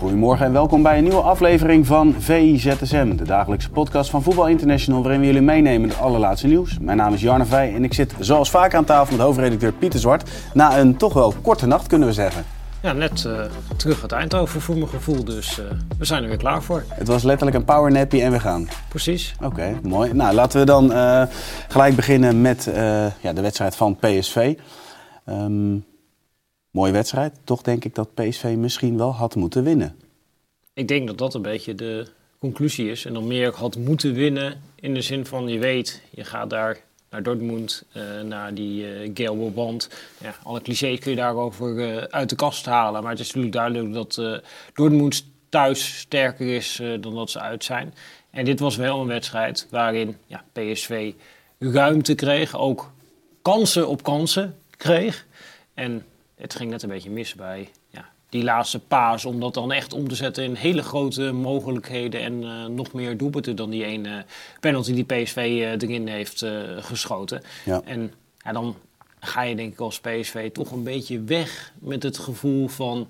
Goedemorgen en welkom bij een nieuwe aflevering van VIZSM, de dagelijkse podcast van Voetbal International, waarin we jullie meenemen het allerlaatste nieuws. Mijn naam is Jarne Vij en ik zit zoals vaak aan tafel met hoofdredacteur Pieter Zwart. Na een toch wel korte nacht kunnen we zeggen. Ja, net uh, terug uit Eindhoven voor mijn gevoel, dus uh, we zijn er weer klaar voor. Het was letterlijk een powernappie en we gaan. Precies. Oké, mooi. Nou, laten we dan uh, gelijk beginnen met ja, de wedstrijd van PSV. Um, mooie wedstrijd. Toch denk ik dat PSV misschien wel had moeten winnen. Ik denk dat dat een beetje de conclusie is. En dan meer had moeten winnen in de zin van je weet, je gaat daar naar Dortmund, uh, naar die uh, gele band. Ja, alle clichés kun je daarover uh, uit de kast halen. Maar het is natuurlijk duidelijk dat uh, Dortmund thuis sterker is dan dat ze uit zijn. En dit was wel een wedstrijd waarin ja, PSV ruimte kreeg, ook kansen op kansen kreeg. En het ging net een beetje mis bij ja, die laatste paas. Om dat dan echt om te zetten in hele grote mogelijkheden. En uh, nog meer doelpunten dan die ene penalty die PSV uh, erin heeft uh, geschoten. Ja. En ja, dan ga je denk ik als PSV toch een beetje weg met het gevoel van...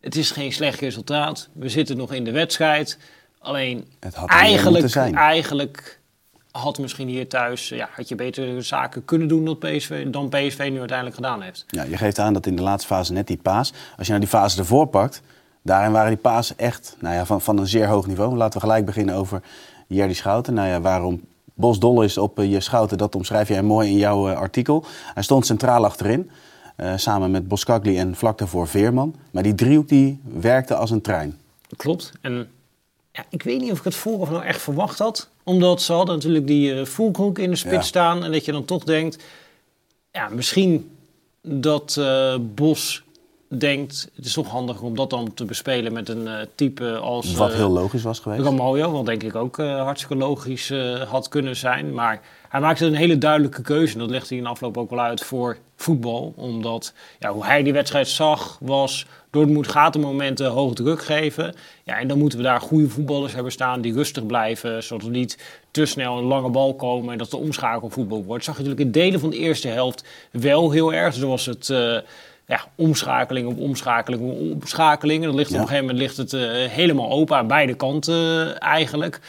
Het is geen slecht resultaat. We zitten nog in de wedstrijd. Alleen Het had eigenlijk, eigenlijk had misschien hier thuis ja, had je betere zaken kunnen doen dan PSV, dan PSV nu uiteindelijk gedaan heeft. Ja, je geeft aan dat in de laatste fase net die paas. Als je nou die fase ervoor pakt, daarin waren die paas echt nou ja, van, van een zeer hoog niveau. Laten we gelijk beginnen over Jerdy Schouten. Nou ja, waarom Bos dol is op uh, je Schouten, dat omschrijf jij mooi in jouw uh, artikel. Hij stond centraal achterin, uh, samen met Boskagli en vlak daarvoor Veerman. Maar die driehoek die werkte als een trein. Klopt. En ja, ik weet niet of ik het vooraf nou echt verwacht had. Omdat ze hadden natuurlijk die uh, in de spits Ja. staan. En dat je dan toch denkt... Ja, misschien dat uh, Bos denkt... Het is toch handiger om dat dan te bespelen met een uh, type als... Wat eh, heel logisch was geweest. Ramaljo, wat denk ik ook uh, hartstikke logisch had kunnen zijn. Maar hij maakte een hele duidelijke keuze. En dat legt hij in de afloop ook wel uit voor voetbal. Omdat ja, hoe hij die wedstrijd zag was... Dortmund gaat de momenten hoog druk geven. Ja, en dan moeten we daar goede voetballers hebben staan die rustig blijven. Zodat er niet te snel een lange bal komen en dat de omschakelvoetbal wordt. Dat zag je natuurlijk in delen van de eerste helft wel heel erg. Zoals het... Uh, ja, omschakeling op omschakeling op omschakeling. En dan ligt Ja. op een gegeven moment ligt het uh, helemaal open aan beide kanten uh, eigenlijk.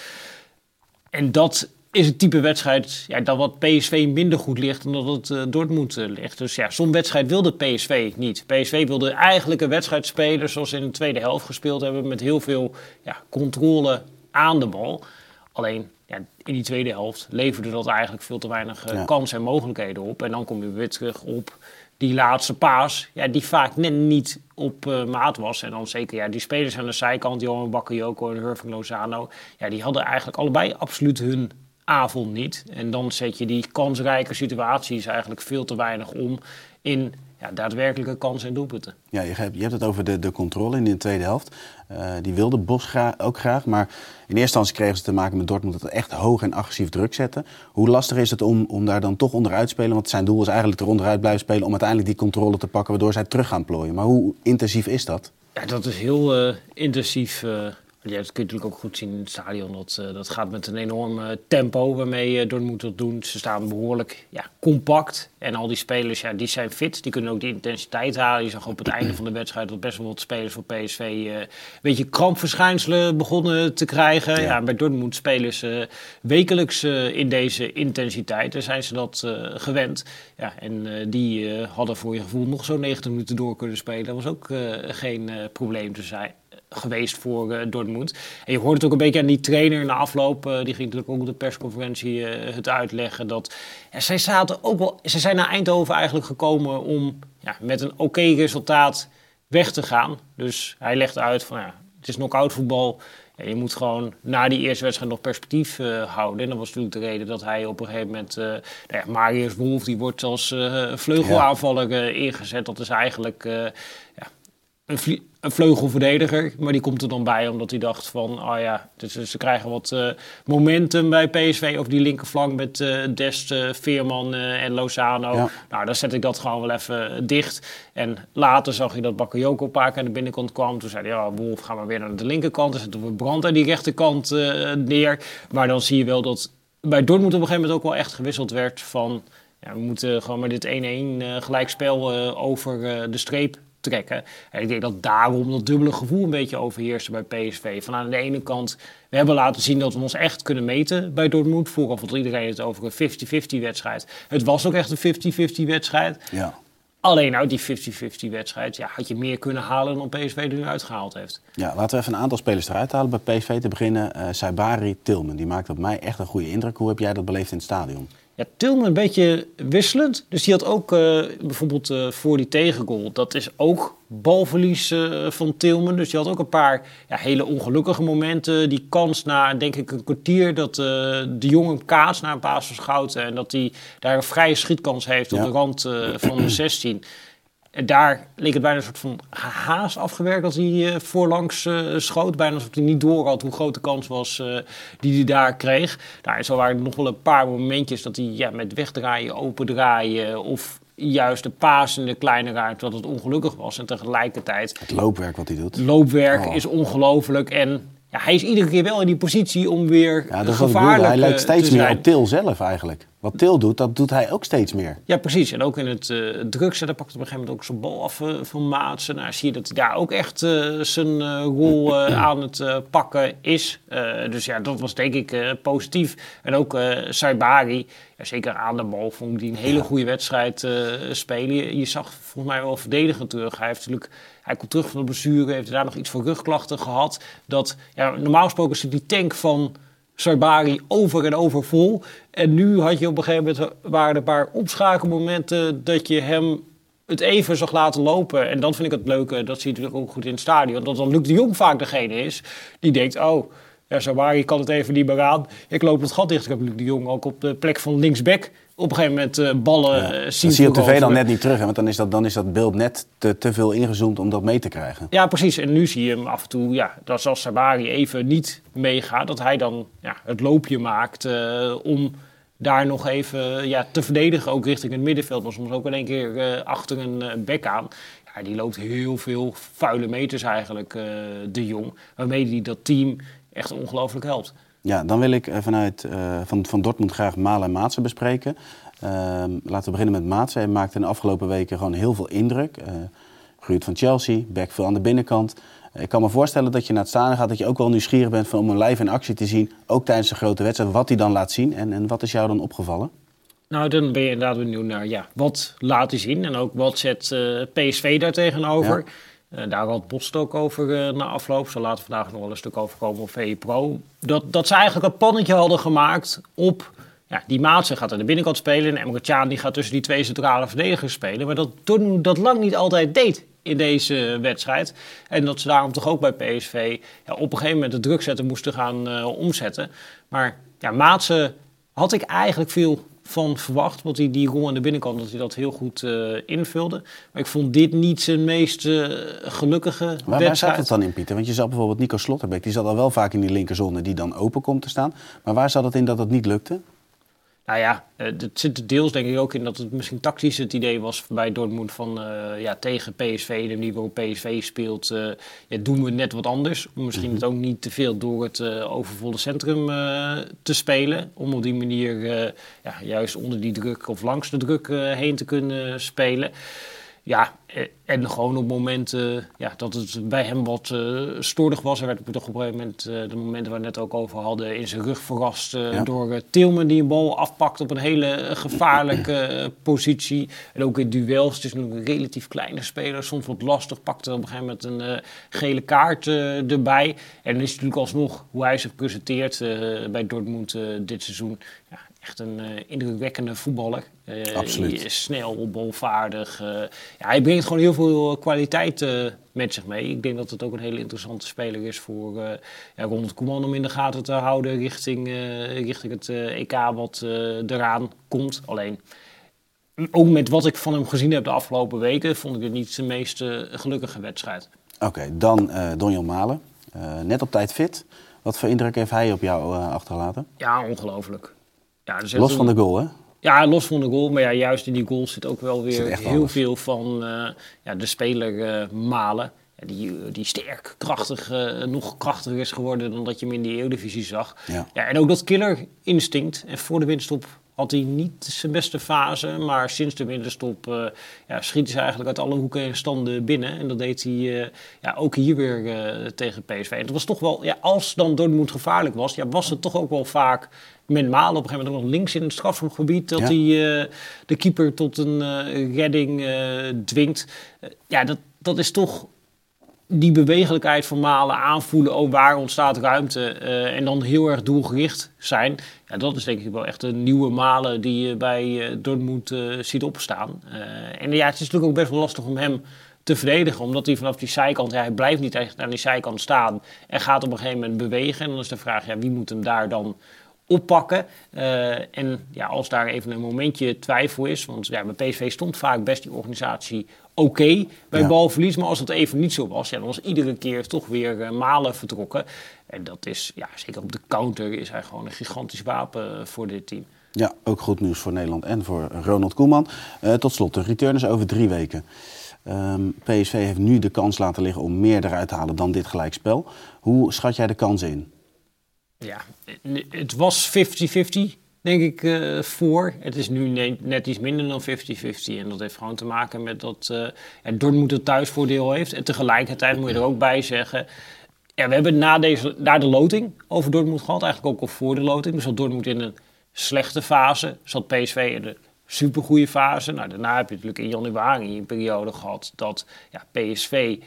En dat is het type wedstrijd ja, dat wat PSV minder goed ligt dan dat het uh, Dortmund uh, ligt. Dus ja, zo'n wedstrijd wilde PSV niet. PSV wilde eigenlijk een wedstrijd spelen zoals ze in de tweede helft gespeeld hebben... met heel veel ja, controle aan de bal. Alleen ja, in die tweede helft leverde dat eigenlijk veel te weinig uh, Ja. kansen en mogelijkheden op. En dan kom je weer terug op die laatste paas, ja, die vaak net niet op uh, maat was. En dan zeker ja, die spelers aan de zijkant, Johan Bakayoko en Irving Lozano... Ja, die hadden eigenlijk allebei absoluut hun avond niet. En dan zet je die kansrijke situaties eigenlijk veel te weinig om in ja, daadwerkelijke kansen en doelpunten. Ja, je hebt, je hebt het over de, de controle in de tweede helft. Uh, die wilde Bos gra ook graag. Maar in eerste instantie kregen ze te maken met Dortmund dat echt hoog en agressief druk zetten. Hoe lastig is het om, om daar dan toch onderuit te spelen? Want zijn doel is eigenlijk er onderuit blijven spelen om uiteindelijk die controle te pakken, waardoor zij terug gaan plooien. Maar hoe intensief is dat? Ja, dat is heel uh, intensief. Uh, ja, dat kun je natuurlijk ook goed zien in het stadion. Dat, uh, dat gaat met een enorm uh, tempo waarmee uh, Dortmund dat doen. Ze staan behoorlijk ja, compact. En al die spelers ja, die zijn fit. Die kunnen ook die intensiteit halen. Je zag op het einde van de wedstrijd dat best wel wat spelers voor PSV... uh, een beetje krampverschijnselen begonnen te krijgen. Ja. ja bij Dortmund spelen ze wekelijks in deze intensiteit. Daar zijn ze dat gewend. Ja, en die hadden voor je gevoel nog zo'n 90 minuten door kunnen spelen. Dat was ook geen probleem te zijn geweest voor uh, Dortmund. En je hoort het ook een beetje aan die trainer in de afloop. Uh, die ging natuurlijk ook op de persconferentie uh, het uitleggen. Dat zij zaten ook wel. Ze zijn naar Eindhoven eigenlijk gekomen om ja, met een oké resultaat weg te gaan. Dus hij legt uit van ja, het is knock-out voetbal. Je moet gewoon na die eerste wedstrijd nog perspectief houden. En dat was natuurlijk de reden dat hij op een gegeven moment... nou ja, Marius Wolf, die wordt als vleugelaanvaller ingezet. Dat is eigenlijk ja, een, een, vleugelverdediger. Maar die komt er dan bij omdat hij dacht van, oh ja, dus, ze krijgen wat uh, momentum bij PSV over die linkerflank met uh, Dest, uh, Veerman en Lozano. Nou, dan zet ik dat gewoon wel even dicht. En later zag je dat Bakayoko een paar keer aan de binnenkant kwam. Toen zei hij, ja, Wolf, gaan we weer naar de linkerkant. Dan zetten we Brand aan die rechterkant neer. Maar dan zie je wel dat bij Dortmund op een gegeven moment ook wel echt gewisseld werd van... Ja, we moeten gewoon met dit 1-1 gelijkspel over de streep trekken. En ik denk dat daarom dat dubbele gevoel een beetje overheerste bij PSV. Van aan de ene kant, we hebben laten zien dat we ons echt kunnen meten bij Dortmund. Vooraf had iedereen het over een 50-50 wedstrijd. Het was ook echt een 50-50 wedstrijd. Ja. Alleen uit die 50-50 wedstrijd ja, had je meer kunnen halen dan PSV er nu uitgehaald heeft. Ja, laten we even een aantal spelers eruit halen bij PSV. Te beginnen uh, Saibari Tilman. Die maakt op mij echt een goede indruk. Hoe heb jij dat beleefd in het stadion? Ja, Tilman een beetje wisselend. Dus die had ook uh, bijvoorbeeld uh, voor die tegengoal. Dat is ook balverlies uh, van Tilman. Dus die had ook een paar ja, hele ongelukkige momenten. Die kans na, denk ik, een kwartier dat de jongen kaats naar een paas van Schouten. En dat hij daar een vrije schietkans heeft ja. op de rand van de 16. En daar leek het bijna een soort van haast afgewerkt als hij uh, voorlangs uh, schoot. Bijna alsof hij niet door had hoe groot de kans was uh, die hij daar kreeg. Nou, zo waren er nog wel een paar momentjes dat hij ja, met wegdraaien, opendraaien of juist de paas in de kleine ruimte dat het ongelukkig was. En tegelijkertijd... Het loopwerk wat hij doet. Loopwerk oh. is ongelooflijk en ja, hij is iedere keer wel in die positie om weer ja, dat gevaarlijk Hij lijkt steeds meer op Til zelf eigenlijk. Wat Til doet, dat doet hij ook steeds meer. Ja, precies. En ook in het uh, drukzetten pakt op een gegeven moment ook zijn bal af uh, van Maatsen. Nou, zie je dat hij daar ook echt uh, zijn rol aan het pakken is. dus ja, dat was denk ik positief. En ook Saibari, ja, zeker aan de bal, vond ik die een hele goede wedstrijd spelen. Je, je, zag volgens mij wel verdedigend terug. Hij heeft natuurlijk... Hij komt terug van de blessure, heeft daar nog iets voor rugklachten gehad. Dat, ja, normaal gesproken zit die tank van Sarbari over en over vol. En nu had je op een gegeven moment waren er een paar opschakelmomenten dat je hem het even zag laten lopen. En dan vind ik het leuke, dat ziet er ook goed in het stadion, dat dan Luc de Jong vaak degene is die denkt, oh, ja, kan het even niet meer aan. Ik loop het gat dicht. Ik heb Luc de Jong ook op de plek van linksback op een gegeven moment uh, ballen ja. uh, zien. Dat zie je op tv dan net niet terug, hè? want dan is, dat, dan is dat beeld net te, te veel ingezoomd om dat mee te krijgen. Ja, precies. En nu zie je hem af en toe, ja, dat als Sabari even niet meegaat, dat hij dan ja, het loopje maakt uh, om daar nog even ja, te verdedigen, ook richting het middenveld. Maar soms ook in één keer achter een bek aan. Ja, die loopt heel veel vuile meters eigenlijk, de Jong. Waarmee hij dat team echt ongelooflijk helpt. Ja, dan wil ik eh, vanuit uh, van, van Dortmund graag Malen en Maatsen bespreken. Uh, laten we beginnen met Maatsen. Hij maakte in de afgelopen weken gewoon heel veel indruk. Uh, van Chelsea, back veel aan de binnenkant. Ik kan me voorstellen dat je naar het staan gaat, dat je ook wel nieuwsgierig bent van om een live in actie te zien. Ook tijdens een grote wedstrijd, wat hij dan laat zien. En, en wat is jou dan opgevallen? Nou, dan ben je inderdaad benieuwd naar ja, wat laat hij zien en ook wat zet PSV daar tegenover. Ja. Uh, daar had Bos ook over uh, na afloop. Zo laten vandaag nog wel een stuk over komen op VE Pro. Dat, dat ze eigenlijk een pannetje hadden gemaakt op... Ja, die Maatsen gaat aan de binnenkant spelen. En Emre Can die gaat tussen die twee centrale verdedigers spelen. Maar dat toen dat lang niet altijd deed in deze wedstrijd. En dat ze daarom toch ook bij PSV ja, op een gegeven moment de druk zetten moesten gaan uh, omzetten. Maar ja, Maatsen had ik eigenlijk veel van verwacht. Want die, die rol aan de binnenkant, dat hij dat heel goed uh, invulde. Maar ik vond dit niet zijn meest uh, gelukkige maar wedstrijd. Waar zat het dan in, Pieter? Want je zat bijvoorbeeld Nico Slotterbeck. Die zat al wel vaak in die linkerzone die dan open komt te staan. Maar waar zat het in dat het niet lukte? Nou ja, het zit deels denk ik ook in dat het misschien tactisch het idee was bij Dortmund van uh, ja, tegen PSV, de manier waarop PSV speelt, uh, ja, doen we net wat anders. Misschien mm het ook niet te veel door het uh, overvolle centrum te spelen. Om op die manier ja, juist onder die druk of langs de druk heen te kunnen spelen. Ja, eh, en gewoon op momenten ja, dat het bij hem wat uh, stoordig was. Hij werd op een gegeven moment, uh, de momenten waar we het net ook over hadden, in zijn rug verrast uh, ja. door Tilman die een bal afpakt op een hele gevaarlijke positie. En ook in duels, het is nu een relatief kleine speler, soms wat lastig, pakte op een gegeven moment een gele kaart erbij. En dan is het natuurlijk alsnog hoe hij zich presenteert bij Dortmund dit seizoen. Ja, echt een uh, indrukwekkende voetballer. Uh, Absoluut. Is snel, bolvaardig. Uh, ja, hij brengt gewoon heel veel kwaliteit met zich mee. Ik denk dat het ook een hele interessante speler is voor ja, Ronald Koeman om in de gaten te houden richting, richting het EK wat eraan komt. Alleen, ook met wat ik van hem gezien heb de afgelopen weken, vond ik het niet zijn meest gelukkige wedstrijd. Oké, dan Donjon Malen. net op tijd fit. Wat voor indruk heeft hij op jou achtergelaten? Ja, ongelooflijk. Ja, dus los van de goal, hè? Ja, los van de goal. Maar ja, juist in die goal zit ook wel weer heel veel van uh, ja, de speler uh, Malen. Ja, die, die sterk, krachtig, uh, nog krachtiger is geworden dan dat je hem in die Eredivisie zag. Ja. ja en ook dat killer instinct. En voor de winststop had hij niet zijn beste fase. Maar sinds de winterstop uh, ja, schiet hij eigenlijk uit alle hoeken en standen binnen. En dat deed hij uh, ja, ook hier weer uh, tegen PSV. En dat was toch wel, ja, als dan Dortmund gevaarlijk was, ja, was het toch ook wel vaak met Malen op een gegeven moment nog links in het strafschopgebied. Dat hij de keeper tot een redding dwingt. ja, dat, dat is toch die bewegelijkheid van Malen aanvoelen, ook waar ontstaat ruimte uh, en dan heel erg doelgericht zijn. Ja, dat is denk ik wel echt een nieuwe Malen die je bij uh, Dortmund uh, ziet opstaan. en ja, het is natuurlijk ook best wel lastig om hem te verdedigen, omdat hij vanaf die zijkant, hij blijft niet echt aan die zijkant staan en gaat op een gegeven moment bewegen. En dan is de vraag, ja, wie moet hem daar dan oppakken. Uh, en ja, als daar even een momentje twijfel is, want ja, bij PSV stond vaak best die organisatie oké bij ja. balverlies. Maar als het even niet zo was, ja, dan was iedere keer toch weer uh, malen vertrokken. En dat is, ja, zeker op de counter is hij gewoon een gigantisch wapen voor dit team. Ja, ook goed nieuws voor Nederland en voor Ronald Koeman. Uh, tot slot, de return is over drie weken. Um, PSV heeft nu de kans laten liggen om meer eruit te halen dan dit gelijkspel. Hoe schat jij de kans in? Ja, het was 50-50 denk ik, uh, voor. Het is nu net iets minder dan 50-50. En dat heeft gewoon te maken met dat uh, ja, Dortmund het thuisvoordeel heeft. En tegelijkertijd moet je er ook bij zeggen... Ja, we hebben na, deze, na de loting over Dortmund gehad. Eigenlijk ook al voor de loting. Dus zat Dortmund in een slechte fase. Zat PSV in de supergoeie fase. Nou, daarna heb je natuurlijk in januari een periode gehad... dat ja, PSV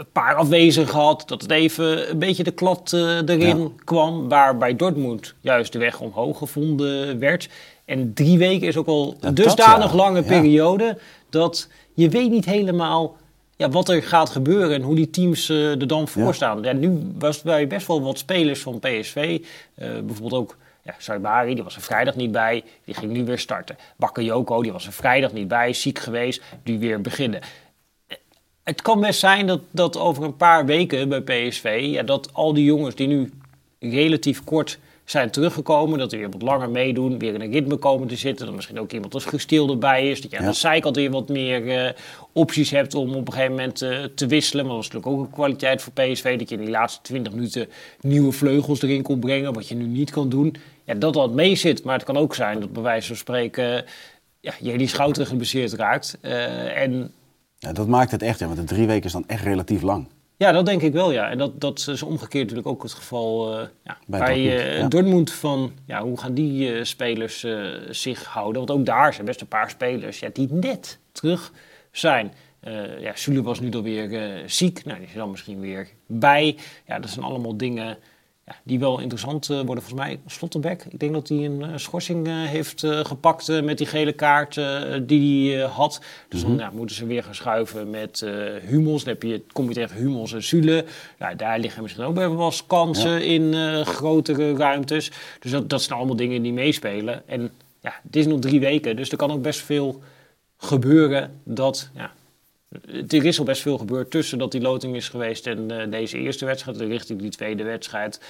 een paar afwezigen gehad. Dat het even een beetje de klad uh, erin kwam. Waar bij Dortmund juist de weg omhoog gevonden werd. En drie weken is ook al een dusdanig lange periode. Dat je weet niet helemaal ja, wat er gaat gebeuren en hoe die teams uh, er dan voor staan. Ja, nu was bij best wel wat spelers van PSV. Uh, bijvoorbeeld ook ja, Saibari, die was er vrijdag niet bij. Die ging nu weer starten. Bakayoko, die was er vrijdag niet bij. Ziek geweest, die weer beginnen het kan best zijn dat, dat over een paar weken bij PSV, ja, dat al die jongens die nu relatief kort zijn teruggekomen, dat die weer wat langer meedoen, weer in een ritme komen te zitten, dat misschien ook iemand als gestiel erbij is, dat je aan de zijkant weer wat meer uh, opties hebt om op een gegeven moment uh, te wisselen. Maar dat is natuurlijk ook een kwaliteit voor PSV, dat je in die laatste 20 minuten nieuwe vleugels erin kon brengen, wat je nu niet kan doen. Ja, dat dat mee zit, maar het kan ook zijn dat bij wijze van spreken ja, je die schouder geblesseerd raakt. Uh, en ja, dat maakt het echt, ja, want de drie weken is dan echt relatief lang. Ja, dat denk ik wel, ja. En dat, dat is omgekeerd natuurlijk ook het geval uh, ja, bij, bij Dortmund, uh, Dortmund, van... Ja, hoe gaan die uh, spelers zich houden? Want ook daar zijn best een paar spelers ja, die net terug zijn. ja, Sule was nu alweer ziek. Nou, die is dan misschien weer bij. Ja, dat zijn allemaal dingen die wel interessant uh, worden. Volgens mij Slotterbeck. Ik denk dat hij een uh, schorsing uh, heeft gepakt met die gele kaart die hij had. Dus dan mhm. moeten ze weer gaan schuiven met Hummels. Dan heb je, kom je tegen Hummels en Zule. Nou, daar liggen misschien ook wel eens kansen in grotere ruimtes. Dus dat, dat zijn allemaal dingen die meespelen. En ja, het is nog drie weken, dus er kan ook best veel gebeuren dat ja, er is al best veel gebeurd tussen dat die loting is geweest en uh, deze eerste wedstrijd, richting die tweede wedstrijd.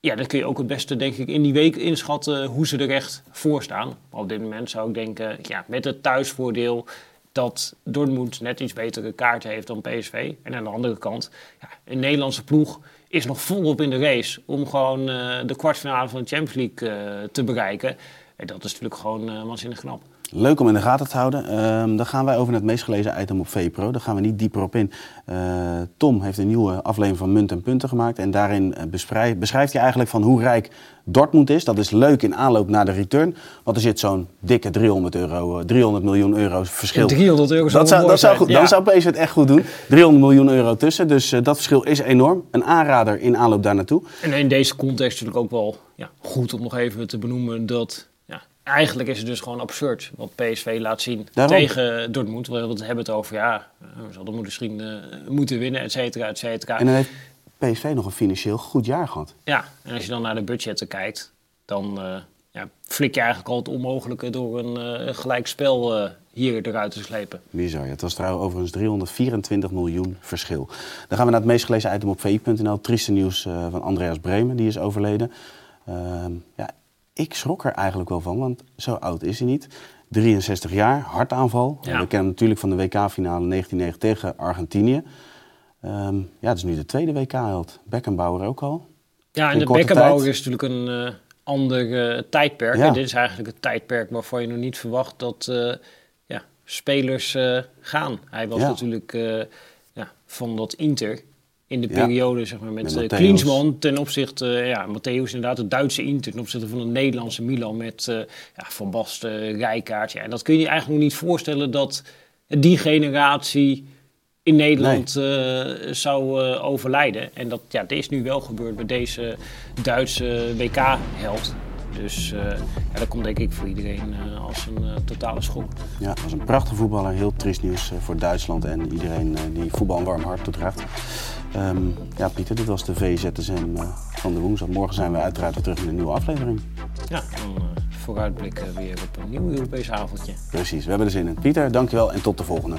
Ja, dan kun je ook het beste, denk ik, in die week inschatten hoe ze er echt voor staan. Op dit moment zou ik denken, ja, met het thuisvoordeel dat Dortmund net iets betere kaarten heeft dan PSV. En aan de andere kant, ja, een Nederlandse ploeg is nog volop in de race om gewoon uh, de kwartfinale van de Champions League te bereiken. En dat is natuurlijk gewoon waanzinnig knap. Leuk om in de gaten te houden. Um, dan gaan wij over naar het meest gelezen item op VPRO. Daar gaan we niet dieper op in. Uh, Tom heeft een nieuwe aflevering van Munt en Punten gemaakt. En daarin eh, beschrijft hij eigenlijk van hoe rijk Dortmund is. Dat is leuk in aanloop naar de return. Want er zit zo'n dikke 300, euro, 300 eh, miljoen euro verschil. 300 euro zou dat zou, dat zou goed, Dan zou PSV het echt goed doen. 300 miljoen euro tussen. Dus uh, dat verschil is enorm. Een aanrader in aanloop daar naartoe. En in deze context natuurlijk ook wel ja, goed om nog even te benoemen dat eigenlijk is het dus gewoon absurd wat PSV laat zien Daarom. tegen Dortmund. We hebben het over, ja, we zouden misschien eh, moeten winnen, et cetera, et cetera. En dan heeft PSV nog een financieel goed jaar gehad. Ja, en als je dan naar de budgetten kijkt, dan eh, ja, flik je eigenlijk al het onmogelijke door een spel eh, hier eruit te slepen. Bizar. ja. Het was trouwens overigens 324 miljoen verschil. Dan gaan we naar het meest gelezen item op vi.nl. Trieste nieuws van Andreas Bremen, die is overleden. Ehm, ja, ik schrok er eigenlijk wel van, want zo oud is hij niet. 63 jaar, hartaanval. Ja. We kennen hem natuurlijk van de WK-finale 1990 tegen Argentinië. Ehm, ja, het is nu de tweede WK-held. Beckenbauer ook al. Ja, en de tijd. is natuurlijk een eh, ander eh, tijdperk. Ja. En dit is eigenlijk het tijdperk waarvan je nog niet verwacht dat eh, ja, spelers gaan. Hij was natuurlijk ja, van dat Inter in de Ja. periode zeg maar, met, Met Matthäus. Klinsmann ten opzichte, eh, ja, Matthäus inderdaad, het Duitse Inter ten opzichte van het Nederlandse Milan met eh, ja, Van Basten, Rijkaard. Ja, en dat kun je je eigenlijk nog niet voorstellen dat die generatie in Nederland eh, zou eh, overlijden. En dat, ja, dat is nu wel gebeurd bij deze Duitse WK-held. Dus eh, ja, dat komt denk ik voor iedereen eh, als een eh, totale schok. Ja, het was een prachtige voetballer. Heel triest nieuws voor Duitsland en iedereen die voetbal een warm hart toedraagt. Ehm, ja, Pieter, dit was de VZSM van de woensdag. Morgen zijn we uiteraard weer terug in een nieuwe aflevering. Ja, dan vooruitblikken weer op een nieuw Europees avondje. Precies, we hebben er zin in. Pieter, dankjewel en tot de volgende.